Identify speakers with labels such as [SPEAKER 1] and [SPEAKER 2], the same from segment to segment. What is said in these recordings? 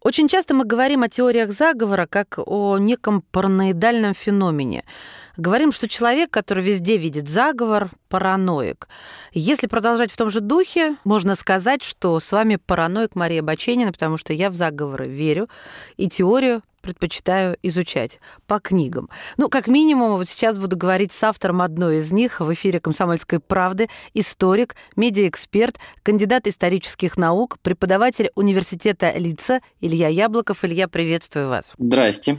[SPEAKER 1] Очень часто мы говорим о теориях заговора как о неком параноидальном феномене. Говорим, что человек, который везде видит заговор, параноик. Если продолжать в том же духе, можно сказать, что с вами параноик Мария Баченина, потому что я в заговоры верю и теорию предпочитаю изучать по книгам. Ну, как минимум, вот сейчас буду говорить с автором одной из них в эфире «Комсомольской правды», историк, медиаэксперт, кандидат исторических наук, преподаватель университета Лица Илья Яблоков. Илья, приветствую вас.
[SPEAKER 2] Здрасте.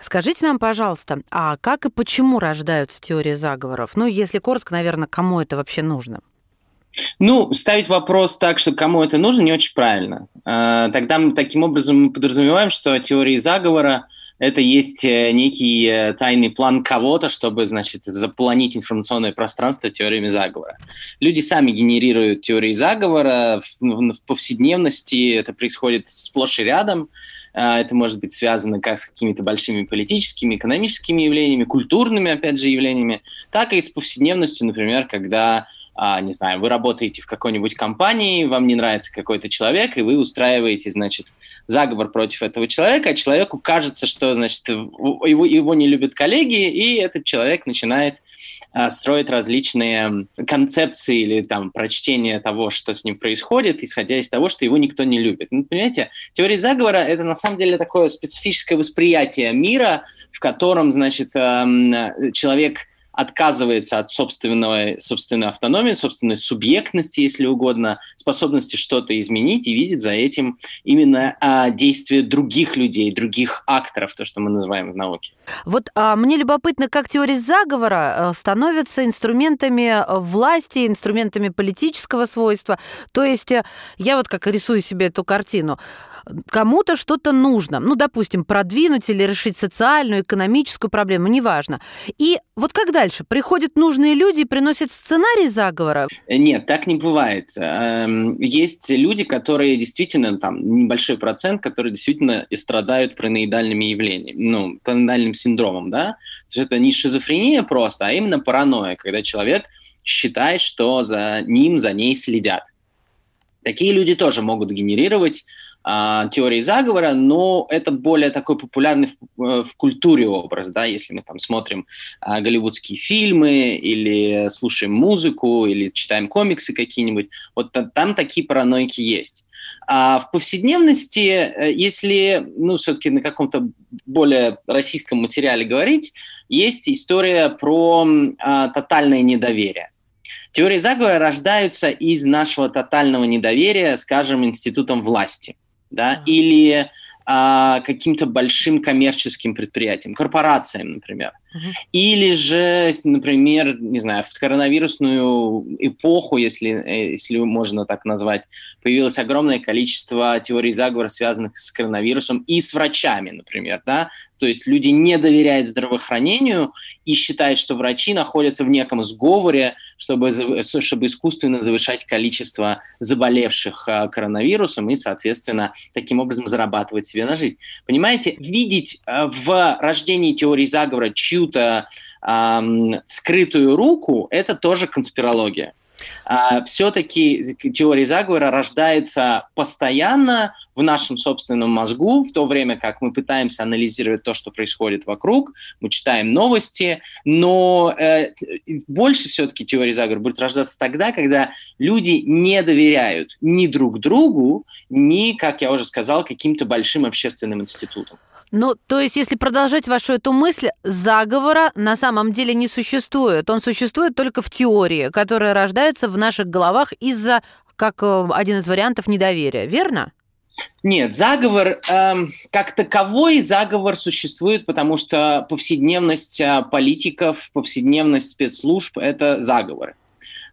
[SPEAKER 1] Скажите нам, пожалуйста, а как и почему рождаются теории заговоров? Ну, если коротко, наверное, кому это вообще нужно?
[SPEAKER 2] Ну, ставить вопрос так, что кому это нужно, не очень правильно. А, тогда мы таким образом мы подразумеваем, что теории заговора это есть э, некий э, тайный план кого-то, чтобы, значит, заполонить информационное пространство теориями заговора. Люди сами генерируют теории заговора в, повседневности, это происходит сплошь и рядом. Это может быть связано как с какими-то большими политическими, экономическими явлениями, культурными, опять же, явлениями, так и с повседневностью, например, когда а, не знаю, вы работаете в какой-нибудь компании, вам не нравится какой-то человек, и вы устраиваете, значит, заговор против этого человека, а человеку кажется, что, значит, его, его не любят коллеги, и этот человек начинает а, строить различные концепции или там прочтение того, что с ним происходит, исходя из того, что его никто не любит. Ну, понимаете, теория заговора — это на самом деле такое специфическое восприятие мира, в котором, значит, человек отказывается от собственного, собственной автономии, собственной субъектности, если угодно, способности что-то изменить и видит за этим именно а, действия других людей, других акторов, то, что мы называем в науке.
[SPEAKER 1] Вот а, мне любопытно, как теория заговора э, становятся инструментами э, власти, инструментами политического свойства. То есть э, я вот как рисую себе эту картину кому-то что-то нужно, ну, допустим, продвинуть или решить социальную, экономическую проблему, неважно. И вот как дальше? Приходят нужные люди и приносят сценарий заговора?
[SPEAKER 2] Нет, так не бывает. Эм, есть люди, которые действительно, там, небольшой процент, которые действительно и страдают параноидальными явлениями, ну, параноидальным синдромом, да? То есть это не шизофрения просто, а именно паранойя, когда человек считает, что за ним, за ней следят. Такие люди тоже могут генерировать а, теории заговора, но это более такой популярный в, э, в культуре образ, да, если мы там смотрим а, голливудские фильмы или слушаем музыку или читаем комиксы какие-нибудь, вот там такие параноики есть. А в повседневности, э, если, ну, все-таки на каком-то более российском материале говорить, есть история про а, тотальное недоверие. Теории заговора рождаются из нашего тотального недоверия, скажем, институтам власти – да, uh-huh. или а, каким-то большим коммерческим предприятиям, корпорациям, например. Uh-huh. Или же, например, не знаю, в коронавирусную эпоху, если, э, если можно так назвать, появилось огромное количество теорий заговора, связанных с коронавирусом и с врачами, например, да, то есть люди не доверяют здравоохранению и считают, что врачи находятся в неком сговоре, чтобы, чтобы искусственно завышать количество заболевших а, коронавирусом и, соответственно, таким образом зарабатывать себе на жизнь. Понимаете, видеть а, в рождении теории заговора чью-то эм, скрытую руку – это тоже конспирология все-таки теория заговора рождается постоянно в нашем собственном мозгу, в то время как мы пытаемся анализировать то, что происходит вокруг, мы читаем новости, но э, больше все-таки теория заговора будет рождаться тогда, когда люди не доверяют ни друг другу, ни, как я уже сказал, каким-то большим общественным институтам.
[SPEAKER 1] Ну, то есть, если продолжать вашу эту мысль, заговора на самом деле не существует. Он существует только в теории, которая рождается в наших головах из-за, как э, один из вариантов, недоверия. Верно?
[SPEAKER 2] Нет, заговор эм, как таковой заговор существует, потому что повседневность э, политиков, повседневность спецслужб – это заговоры.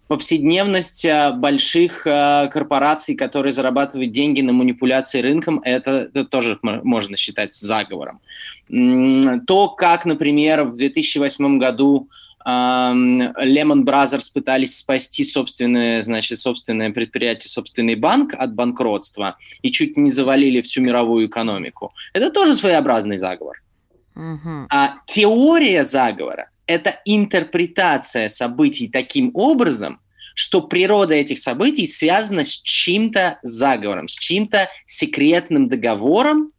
[SPEAKER 2] Повседневность э, больших э, корпораций, которые зарабатывают деньги на манипуляции рынком, это, это тоже можно считать заговором. То, как, например, в 2008 году Lehman Brothers пытались спасти собственное, значит, собственное предприятие, собственный банк от банкротства и чуть не завалили всю мировую экономику. Это тоже своеобразный заговор. Uh-huh. А теория заговора – это интерпретация событий таким образом, что природа этих событий связана с чьим-то заговором, с чьим-то секретным договором,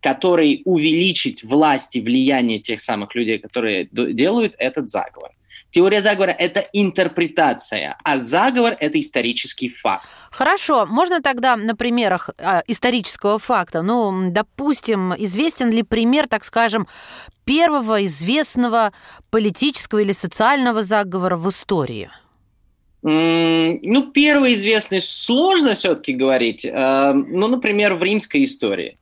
[SPEAKER 2] который увеличит власть и влияние тех самых людей, которые делают этот заговор. Теория заговора – это интерпретация, а заговор – это исторический факт.
[SPEAKER 1] Хорошо, можно тогда на примерах э, исторического факта, ну, допустим, известен ли пример, так скажем, первого известного политического или социального заговора в истории?
[SPEAKER 2] Ну, первый известный сложно все-таки говорить. Э, ну, например, в римской истории.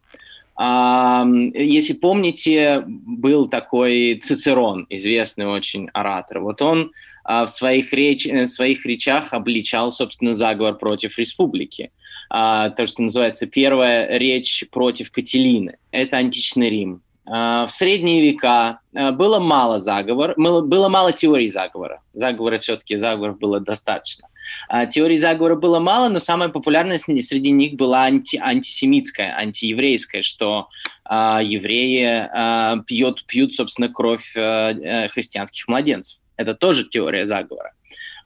[SPEAKER 2] Если помните, был такой Цицерон, известный очень оратор. Вот он а, в своих, реч... в своих речах обличал, собственно, заговор против республики. А, то, что называется первая речь против Кателины. Это античный Рим. А, в средние века было мало заговор, было мало теорий заговора. Заговора все-таки заговоров было достаточно. А, теорий заговора было мало, но самая популярная среди них была анти антисемитская, антиеврейская, что а, евреи а, пьют, пьют, собственно, кровь а, э, христианских младенцев. Это тоже теория заговора.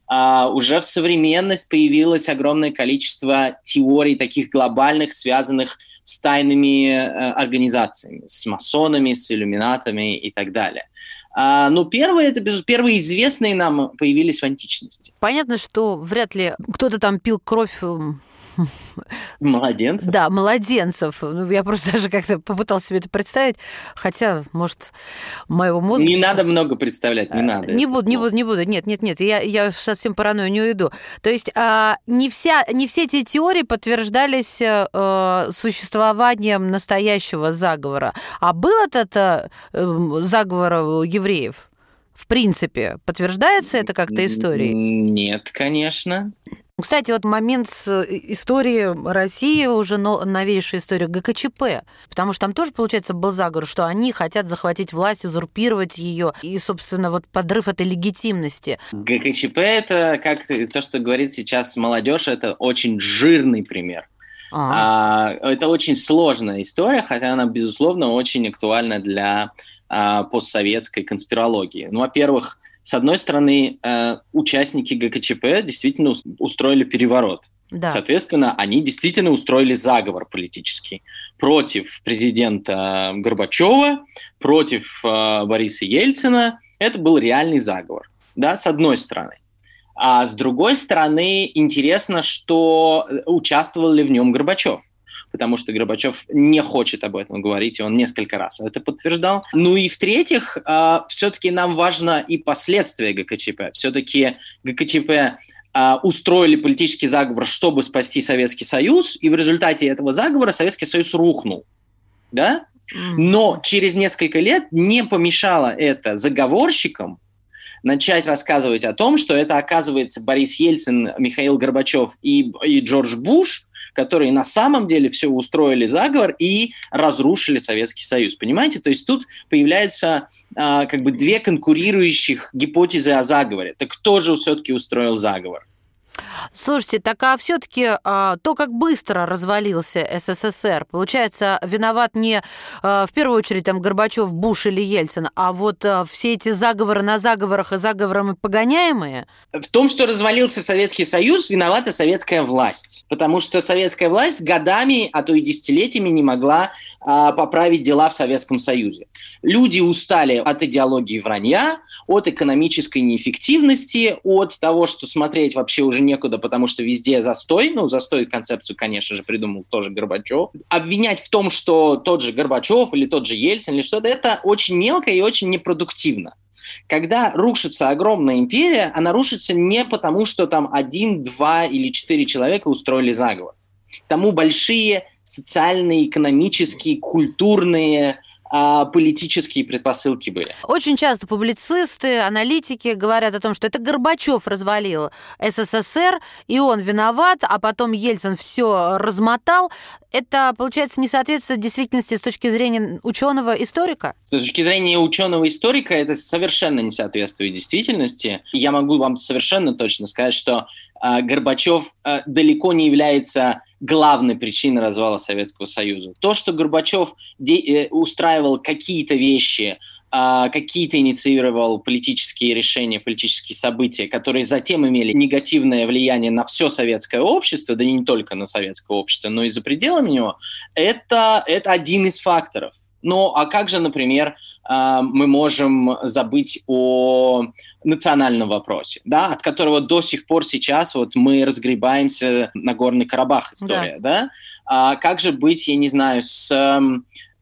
[SPEAKER 2] Uh, уже в современность появилось огромное количество теорий таких глобальных, связанных с тайными uh, организациями, с масонами, с иллюминатами и так далее. А, ну, первые, это, безусловно, первые известные нам появились в античности.
[SPEAKER 1] Понятно, что вряд ли кто-то там пил кровь эм,
[SPEAKER 2] Младенцев?
[SPEAKER 1] Да, младенцев. Ну, я просто даже как-то попытался себе это представить, хотя, может, моего мозга...
[SPEAKER 2] Не надо много представлять, не надо.
[SPEAKER 1] Не буду, не буду, не буду. Нет, нет, нет, я, я совсем паранойю не уйду. То есть а, не, вся, не все эти теории подтверждались а, существованием настоящего заговора. А был этот а, заговор евреев? В принципе, подтверждается это как-то историей?
[SPEAKER 2] Нет, конечно.
[SPEAKER 1] Кстати, вот момент с э, историей России, уже новейшая история ГКЧП, потому что там тоже, получается, был заговор, что они хотят захватить власть, узурпировать ее, и, собственно, вот подрыв этой легитимности.
[SPEAKER 2] ГКЧП – это, как то, что говорит сейчас молодежь, это очень жирный пример. А, это очень сложная история, хотя она, безусловно, очень актуальна для а, постсоветской конспирологии. Ну, во-первых, с одной стороны, э, участники ГКЧП действительно устроили переворот. Да. Соответственно, они действительно устроили заговор политический против президента Горбачева, против э, Бориса Ельцина. Это был реальный заговор, да, с одной стороны. А с другой стороны, интересно, что участвовал ли в нем Горбачев потому что Горбачев не хочет об этом говорить, и он несколько раз это подтверждал. Ну и в-третьих, э, все-таки нам важно и последствия ГКЧП. Все-таки ГКЧП э, устроили политический заговор, чтобы спасти Советский Союз, и в результате этого заговора Советский Союз рухнул. Да? Но через несколько лет не помешало это заговорщикам начать рассказывать о том, что это, оказывается, Борис Ельцин, Михаил Горбачев и, и Джордж Буш которые на самом деле все устроили заговор и разрушили Советский Союз. Понимаете? То есть тут появляются а, как бы две конкурирующих гипотезы о заговоре. Так кто же все-таки устроил заговор?
[SPEAKER 1] Слушайте, так а все-таки а, то, как быстро развалился СССР, получается, виноват не а, в первую очередь там Горбачев, Буш или Ельцин, а вот а, все эти заговоры на заговорах и заговорами погоняемые?
[SPEAKER 2] В том, что развалился Советский Союз, виновата советская власть. Потому что советская власть годами, а то и десятилетиями не могла поправить дела в Советском Союзе. Люди устали от идеологии вранья, от экономической неэффективности, от того, что смотреть вообще уже некуда, потому что везде застой. Ну, застой концепцию, конечно же, придумал тоже Горбачев. Обвинять в том, что тот же Горбачев или тот же Ельцин или что-то, это очень мелко и очень непродуктивно. Когда рушится огромная империя, она рушится не потому, что там один, два или четыре человека устроили заговор. Тому большие социальные, экономические, культурные, политические предпосылки были.
[SPEAKER 1] Очень часто публицисты, аналитики говорят о том, что это Горбачев развалил СССР, и он виноват, а потом Ельцин все размотал. Это, получается, не соответствует действительности с точки зрения ученого-историка?
[SPEAKER 2] С точки зрения ученого-историка это совершенно не соответствует действительности. Я могу вам совершенно точно сказать, что э, Горбачев э, далеко не является главной причиной развала Советского Союза. То, что Горбачев де- э, устраивал какие-то вещи, а, какие-то инициировал политические решения, политические события, которые затем имели негативное влияние на все советское общество, да не только на советское общество, но и за пределами него, это, это один из факторов. Ну, а как же, например, а, мы можем забыть о национальном вопросе, да, от которого до сих пор сейчас вот мы разгребаемся на Горный Карабах история, да? да? А как же быть, я не знаю, с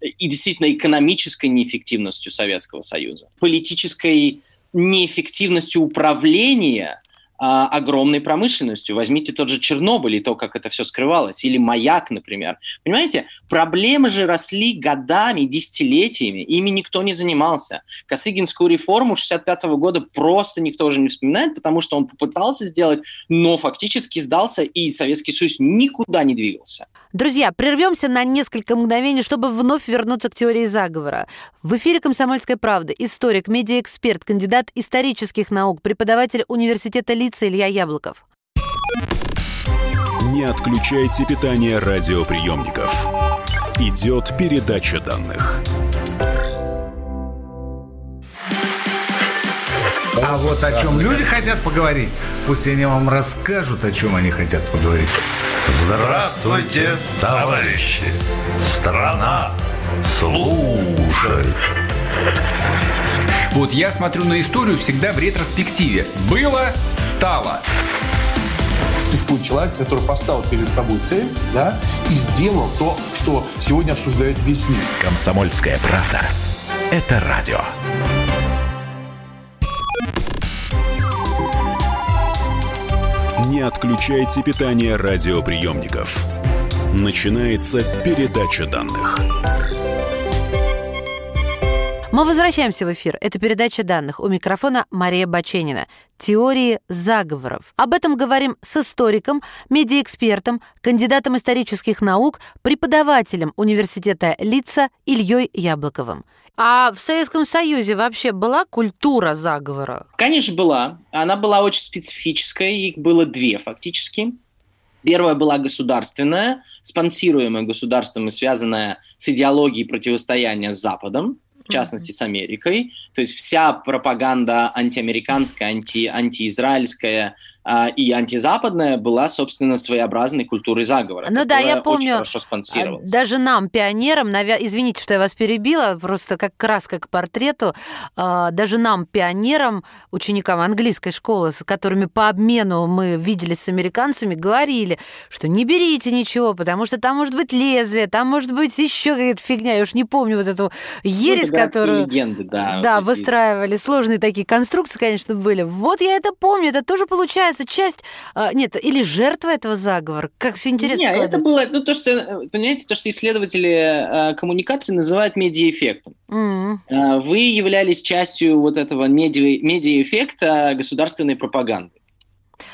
[SPEAKER 2] и действительно экономической неэффективностью Советского Союза, политической неэффективностью управления огромной промышленностью. Возьмите тот же Чернобыль и то, как это все скрывалось, или Маяк, например. Понимаете, проблемы же росли годами, десятилетиями, ими никто не занимался. Косыгинскую реформу 65 года просто никто уже не вспоминает, потому что он попытался сделать, но фактически сдался, и Советский Союз никуда не двигался.
[SPEAKER 1] Друзья, прервемся на несколько мгновений, чтобы вновь вернуться к теории заговора. В эфире «Комсомольская правда» историк, медиаэксперт, кандидат исторических наук, преподаватель университета Лица Илья Яблоков.
[SPEAKER 3] Не отключайте питание радиоприемников. Идет передача данных.
[SPEAKER 4] А вот о чем люди хотят поговорить, пусть они вам расскажут, о чем они хотят поговорить.
[SPEAKER 5] Здравствуйте, товарищи! Страна слушай!
[SPEAKER 6] Вот я смотрю на историю всегда в ретроспективе. Было, стало.
[SPEAKER 7] Существует человек, который поставил перед собой цель, да, и сделал то, что сегодня обсуждает весь мир.
[SPEAKER 8] Комсомольская правда. Это радио.
[SPEAKER 3] Не отключайте питание радиоприемников. Начинается передача данных.
[SPEAKER 1] Мы возвращаемся в эфир. Это передача данных. У микрофона Мария Баченина. Теории заговоров. Об этом говорим с историком, медиаэкспертом, кандидатом исторических наук, преподавателем университета Лица Ильей Яблоковым. А в Советском Союзе вообще была культура заговора?
[SPEAKER 2] Конечно, была. Она была очень специфическая. Их было две фактически. Первая была государственная, спонсируемая государством и связанная с идеологией противостояния с Западом в частности с Америкой. То есть вся пропаганда антиамериканская, анти, антиизраильская, и антизападная была, собственно, своеобразной культурой заговора.
[SPEAKER 1] Ну да, я помню,
[SPEAKER 2] хорошо спонсировалась.
[SPEAKER 1] даже нам, пионерам, навя... извините, что я вас перебила, просто как краска к портрету, а, даже нам, пионерам, ученикам английской школы, с которыми по обмену мы виделись с американцами, говорили, что не берите ничего, потому что там может быть лезвие, там может быть еще какая-то фигня, я уж не помню вот эту ересь, ну, которую...
[SPEAKER 2] легенды, да.
[SPEAKER 1] Да, вот выстраивали, сложные такие конструкции, конечно, были. Вот я это помню, это тоже получается получается, часть, а, нет, или жертва этого заговора? Как все интересно
[SPEAKER 2] Нет, это было, ну, то, что, понимаете, то, что исследователи э, коммуникации называют медиаэффектом. Mm-hmm. Вы являлись частью вот этого медиа, медиаэффекта государственной пропаганды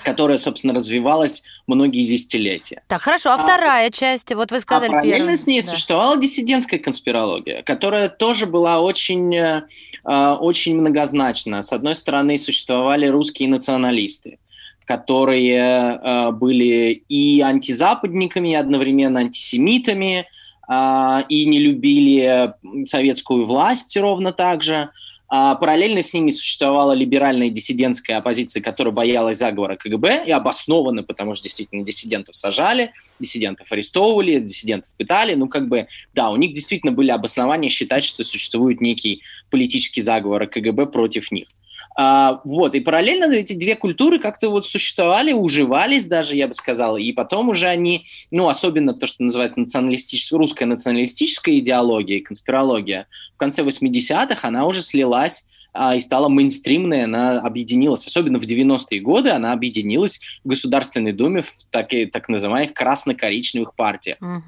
[SPEAKER 2] которая, собственно, развивалась многие десятилетия.
[SPEAKER 1] Так, хорошо. А, а вторая часть, вот вы сказали
[SPEAKER 2] а параллельно
[SPEAKER 1] первую.
[SPEAKER 2] с ней да. существовала диссидентская конспирология, которая тоже была очень, э, очень многозначна. С одной стороны, существовали русские националисты, которые э, были и антизападниками, и одновременно антисемитами, э, и не любили советскую власть ровно так же. А параллельно с ними существовала либеральная диссидентская оппозиция, которая боялась заговора КГБ, и обоснованно, потому что действительно диссидентов сажали, диссидентов арестовывали, диссидентов пытали. Ну, как бы, да, у них действительно были обоснования считать, что существует некий политический заговор КГБ против них. А, вот, и параллельно эти две культуры как-то вот существовали, уживались даже, я бы сказал, и потом уже они, ну, особенно то, что называется националистическая, русская националистическая идеология и конспирология, в конце 80-х она уже слилась а, и стала мейнстримной, она объединилась, особенно в 90-е годы, она объединилась в Государственной Думе в так, так называемых красно-коричневых партиях. Uh-huh.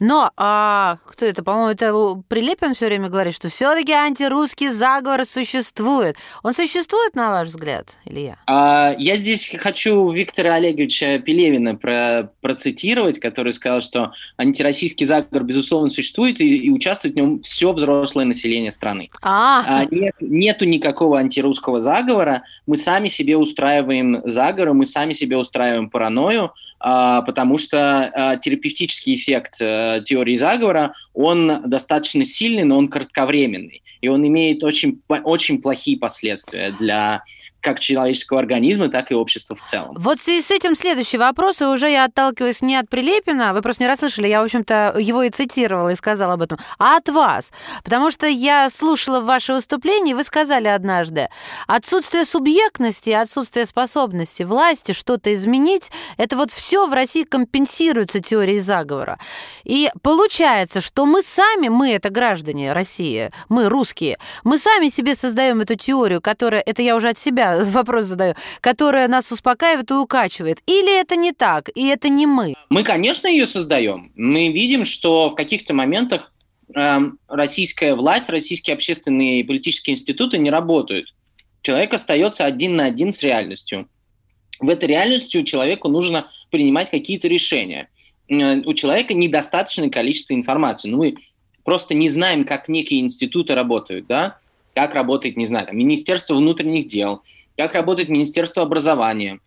[SPEAKER 1] Но а, кто это? По-моему, это Прилепин все время говорит, что все-таки антирусский заговор существует. Он существует, на ваш взгляд, Илья?
[SPEAKER 2] А, я здесь хочу Виктора Олеговича Пелевина про, процитировать, который сказал, что антироссийский заговор, безусловно, существует, и, и участвует в нем все взрослое население страны.
[SPEAKER 1] А,
[SPEAKER 2] А, нет, нету никакого антирусского заговора. Мы сами себе устраиваем заговоры, мы сами себе устраиваем паранойю, потому что а, терапевтический эффект э, теории заговора, он достаточно сильный, но он кратковременный. И он имеет очень, очень плохие последствия для как человеческого организма, так и общества в целом.
[SPEAKER 1] Вот с этим следующий вопрос, и уже я отталкиваюсь не от Прилепина, вы просто не расслышали, я, в общем-то, его и цитировала и сказала об этом, а от вас. Потому что я слушала ваше выступление, и вы сказали однажды, отсутствие субъектности, отсутствие способности власти что-то изменить, это вот все в России компенсируется теорией заговора. И получается, что мы сами, мы это граждане России, мы русские, мы сами себе создаем эту теорию, которая, это я уже от себя вопрос задаю, которая нас успокаивает и укачивает. Или это не так, и это не мы?
[SPEAKER 2] Мы, конечно, ее создаем. Мы видим, что в каких-то моментах эм, российская власть, российские общественные и политические институты не работают. Человек остается один на один с реальностью. В этой реальности человеку нужно принимать какие-то решения. Э, У человека недостаточное количество информации. Ну, мы просто не знаем, как некие институты работают, да? Как работает, не знаю, там, Министерство внутренних дел, как работает Министерство образования,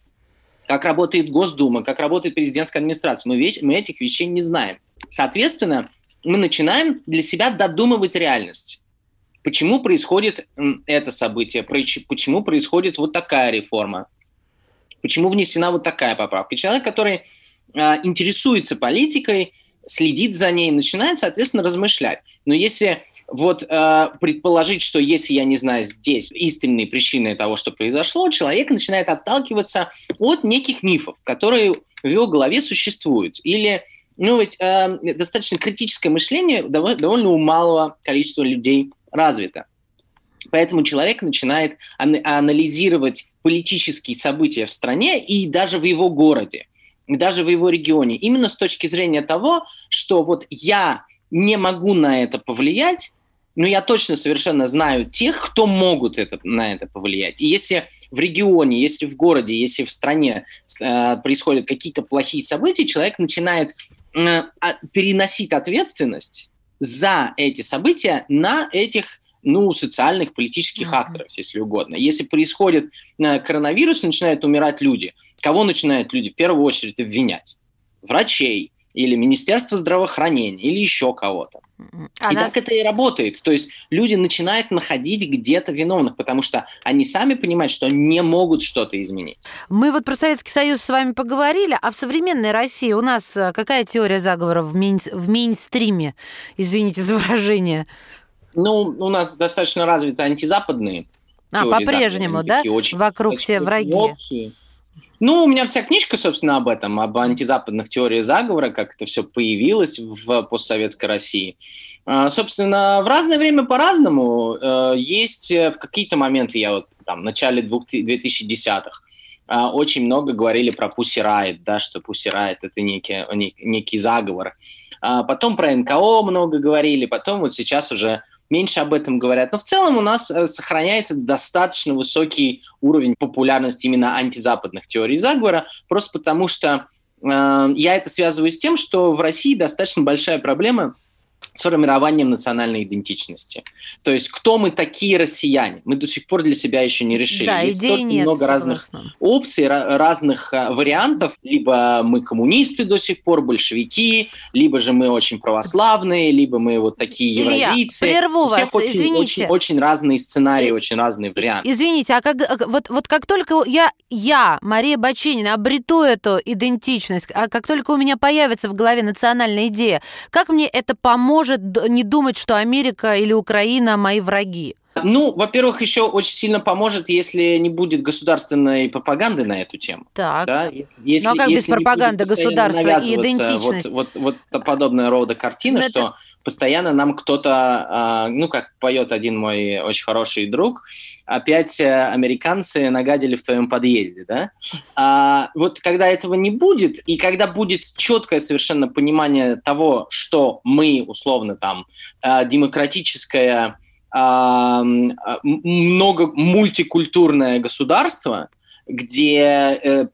[SPEAKER 2] как работает Госдума, как работает президентская администрация. Мы, вещь, мы этих вещей не знаем. Соответственно, мы начинаем для себя додумывать реальность. Почему происходит это событие? Почему происходит вот такая реформа? Почему внесена вот такая поправка? Человек, который а, интересуется политикой, следит за ней, начинает, соответственно, размышлять. Но если вот э, предположить, что если я не знаю здесь истинные причины того, что произошло, человек начинает отталкиваться от неких мифов, которые в его голове существуют. Или, ну ведь э, достаточно критическое мышление довольно, довольно у малого количества людей развито. Поэтому человек начинает ан- анализировать политические события в стране и даже в его городе, и даже в его регионе. Именно с точки зрения того, что вот я не могу на это повлиять, но я точно совершенно знаю тех, кто могут это, на это повлиять. И если в регионе, если в городе, если в стране э, происходят какие-то плохие события, человек начинает э, а- переносить ответственность за эти события на этих ну, социальных, политических
[SPEAKER 1] Мгм.
[SPEAKER 2] акторов, если угодно. Если происходит э, коронавирус, начинают умирать люди. Кого начинают люди в первую очередь обвинять? Врачей или Министерство здравоохранения или еще кого-то.
[SPEAKER 1] А
[SPEAKER 2] и так это и работает. То есть люди начинают находить где-то виновных, потому что они сами понимают, что не могут что-то изменить.
[SPEAKER 1] Мы вот про Советский Союз с вами поговорили, а в современной России у нас э, какая теория заговора в, мейн- в мейнстриме? Извините за выражение.
[SPEAKER 2] Ну, у нас достаточно развиты антизападные
[SPEAKER 1] А, по-прежнему, да?
[SPEAKER 2] очень-
[SPEAKER 1] Вокруг все враги.
[SPEAKER 2] общие. Ну, у меня вся книжка, собственно, об этом, об антизападных теориях заговора, как это все появилось в постсоветской России. А, Собственно, в разное время по-разному. Э, Есть э, в какие-то моменты, я вот там в начале 2010-х, а, очень много говорили про Pussy Riot, да, что Pussy Riot – это некий, нек- некий заговор. А Потом про НКО много говорили, потом вот сейчас уже меньше об этом говорят. Но в целом у нас э, сохраняется достаточно высокий уровень популярности именно антизападных теорий заговора, просто потому что э, я это связываю с тем, что в России достаточно большая проблема с формированием национальной идентичности. То есть, кто мы такие россияне? Мы до сих пор для себя еще не решили.
[SPEAKER 1] Да,
[SPEAKER 2] Есть
[SPEAKER 1] идей нет.
[SPEAKER 2] много разных
[SPEAKER 1] согласна.
[SPEAKER 2] опций, ра- разных вариантов. Либо мы коммунисты до сих пор, большевики, либо же мы очень православные, либо мы вот такие
[SPEAKER 1] Илья,
[SPEAKER 2] евразийцы.
[SPEAKER 1] прерву
[SPEAKER 2] У всех
[SPEAKER 1] вас,
[SPEAKER 2] очень,
[SPEAKER 1] извините.
[SPEAKER 2] Очень, очень разные сценарии,
[SPEAKER 1] И-
[SPEAKER 2] очень разные варианты.
[SPEAKER 1] Извините, а как, вот, вот как только я, я, Мария Баченина, обрету эту идентичность, а как только у меня появится в голове национальная идея, как мне это поможет д- не думать, что Америка или Украина мои враги?
[SPEAKER 2] Ну, во-первых, еще очень сильно поможет, если не будет государственной пропаганды на эту тему.
[SPEAKER 1] Так.
[SPEAKER 2] Да? Если,
[SPEAKER 1] Ну, а как без
[SPEAKER 2] если не
[SPEAKER 1] пропаганды государства и идентичность?
[SPEAKER 2] Вот, вот, вот подобная рода картина,
[SPEAKER 1] Ну, это-
[SPEAKER 2] что постоянно нам кто-то, а, ну, как поет один мой очень хороший друг, опять э, американцы нагадили в твоем подъезде, да? А, вот когда этого не будет, и когда будет четкое совершенно понимание того, что мы, условно, там, э, демократическое, а, а, много мультикультурное государство, где э,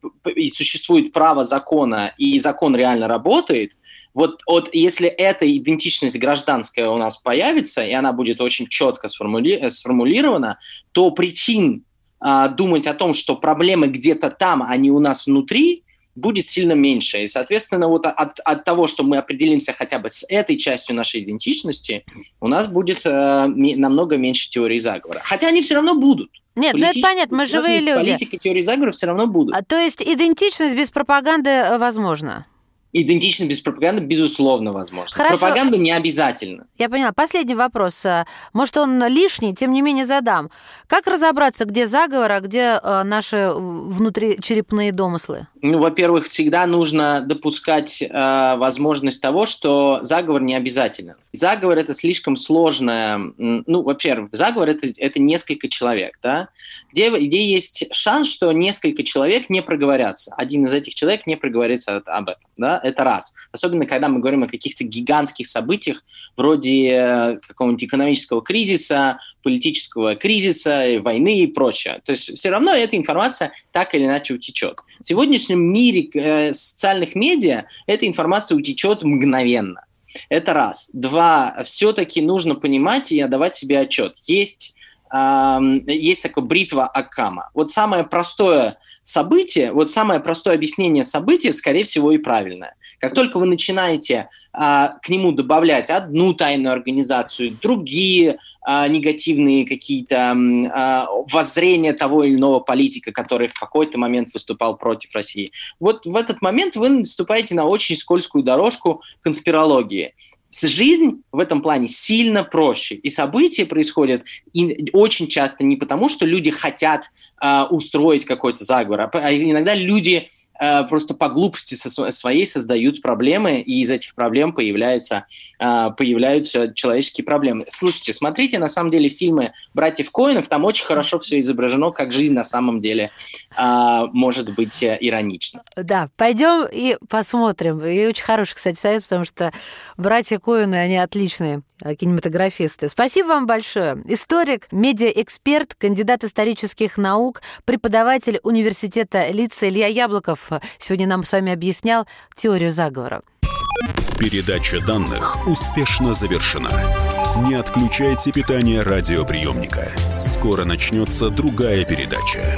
[SPEAKER 2] существует право закона, и закон реально работает, вот, вот если эта идентичность гражданская у нас появится, и она будет очень четко сформули- э, сформулирована, то причин а, думать о том, что проблемы где-то там, а не у нас внутри, будет сильно меньше. И, соответственно, вот от, от того, что мы определимся хотя бы с этой частью нашей идентичности, у нас будет э, намного меньше теорий заговора. Хотя они все равно будут.
[SPEAKER 1] Нет, ну это понятно, мы живые люди.
[SPEAKER 2] Политика теории заговора все равно будут.
[SPEAKER 1] А, то есть идентичность без пропаганды э, возможна?
[SPEAKER 2] Идентичность без пропаганды, безусловно, возможно.
[SPEAKER 1] Хорошо.
[SPEAKER 2] Пропаганда не обязательно.
[SPEAKER 1] Я поняла. Последний вопрос. А, Может, он лишний, тем не менее задам. Как разобраться, где заговор, а где э, наши э, внутричерепные домыслы?
[SPEAKER 2] Ну, во-первых, всегда нужно допускать э, возможность того, что заговор не обязателен. Заговор это слишком сложное. Ну, во-первых, заговор это, это несколько человек, да, где, где есть шанс, что несколько человек не проговорятся. Один из этих человек не проговорится об этом, да, это раз. Особенно, когда мы говорим о каких-то гигантских событиях, вроде э, какого-нибудь экономического кризиса, политического кризиса, э, войны и прочее. То есть все равно эта информация так или иначе утечет. В сегодняшнем мире э, социальных медиа эта информация утечет мгновенно. Это раз. Два. Все-таки нужно понимать и отдавать себе отчет. Есть, есть такое бритва Акама. Вот самое простое событие, вот самое простое объяснение события, скорее всего, и правильное. Как только вы начинаете а, к нему добавлять одну тайную организацию, другие а, негативные какие-то а, воззрения того или иного политика, который в какой-то момент выступал против России. Вот в этот момент вы наступаете на очень скользкую дорожку конспирологии. Жизнь в этом плане сильно проще, и события происходят и очень часто не потому, что люди хотят а, устроить какой-то заговор, а иногда люди просто по глупости со сво- своей создают проблемы, и из этих проблем появляются, а, появляются человеческие проблемы. Слушайте, смотрите на самом деле фильмы братьев Коинов, там очень хорошо все изображено, как жизнь на самом деле а, может быть э, иронична.
[SPEAKER 1] Да, пойдем и посмотрим. И очень хороший, кстати, совет, потому что братья Коины, они отличные э, кинематографисты. Спасибо вам большое. Историк, медиаэксперт, кандидат исторических наук, преподаватель университета Лица Илья Яблоков сегодня нам с вами объяснял теорию заговора.
[SPEAKER 3] Передача данных успешно завершена. Не отключайте питание радиоприемника. Скоро начнется другая передача.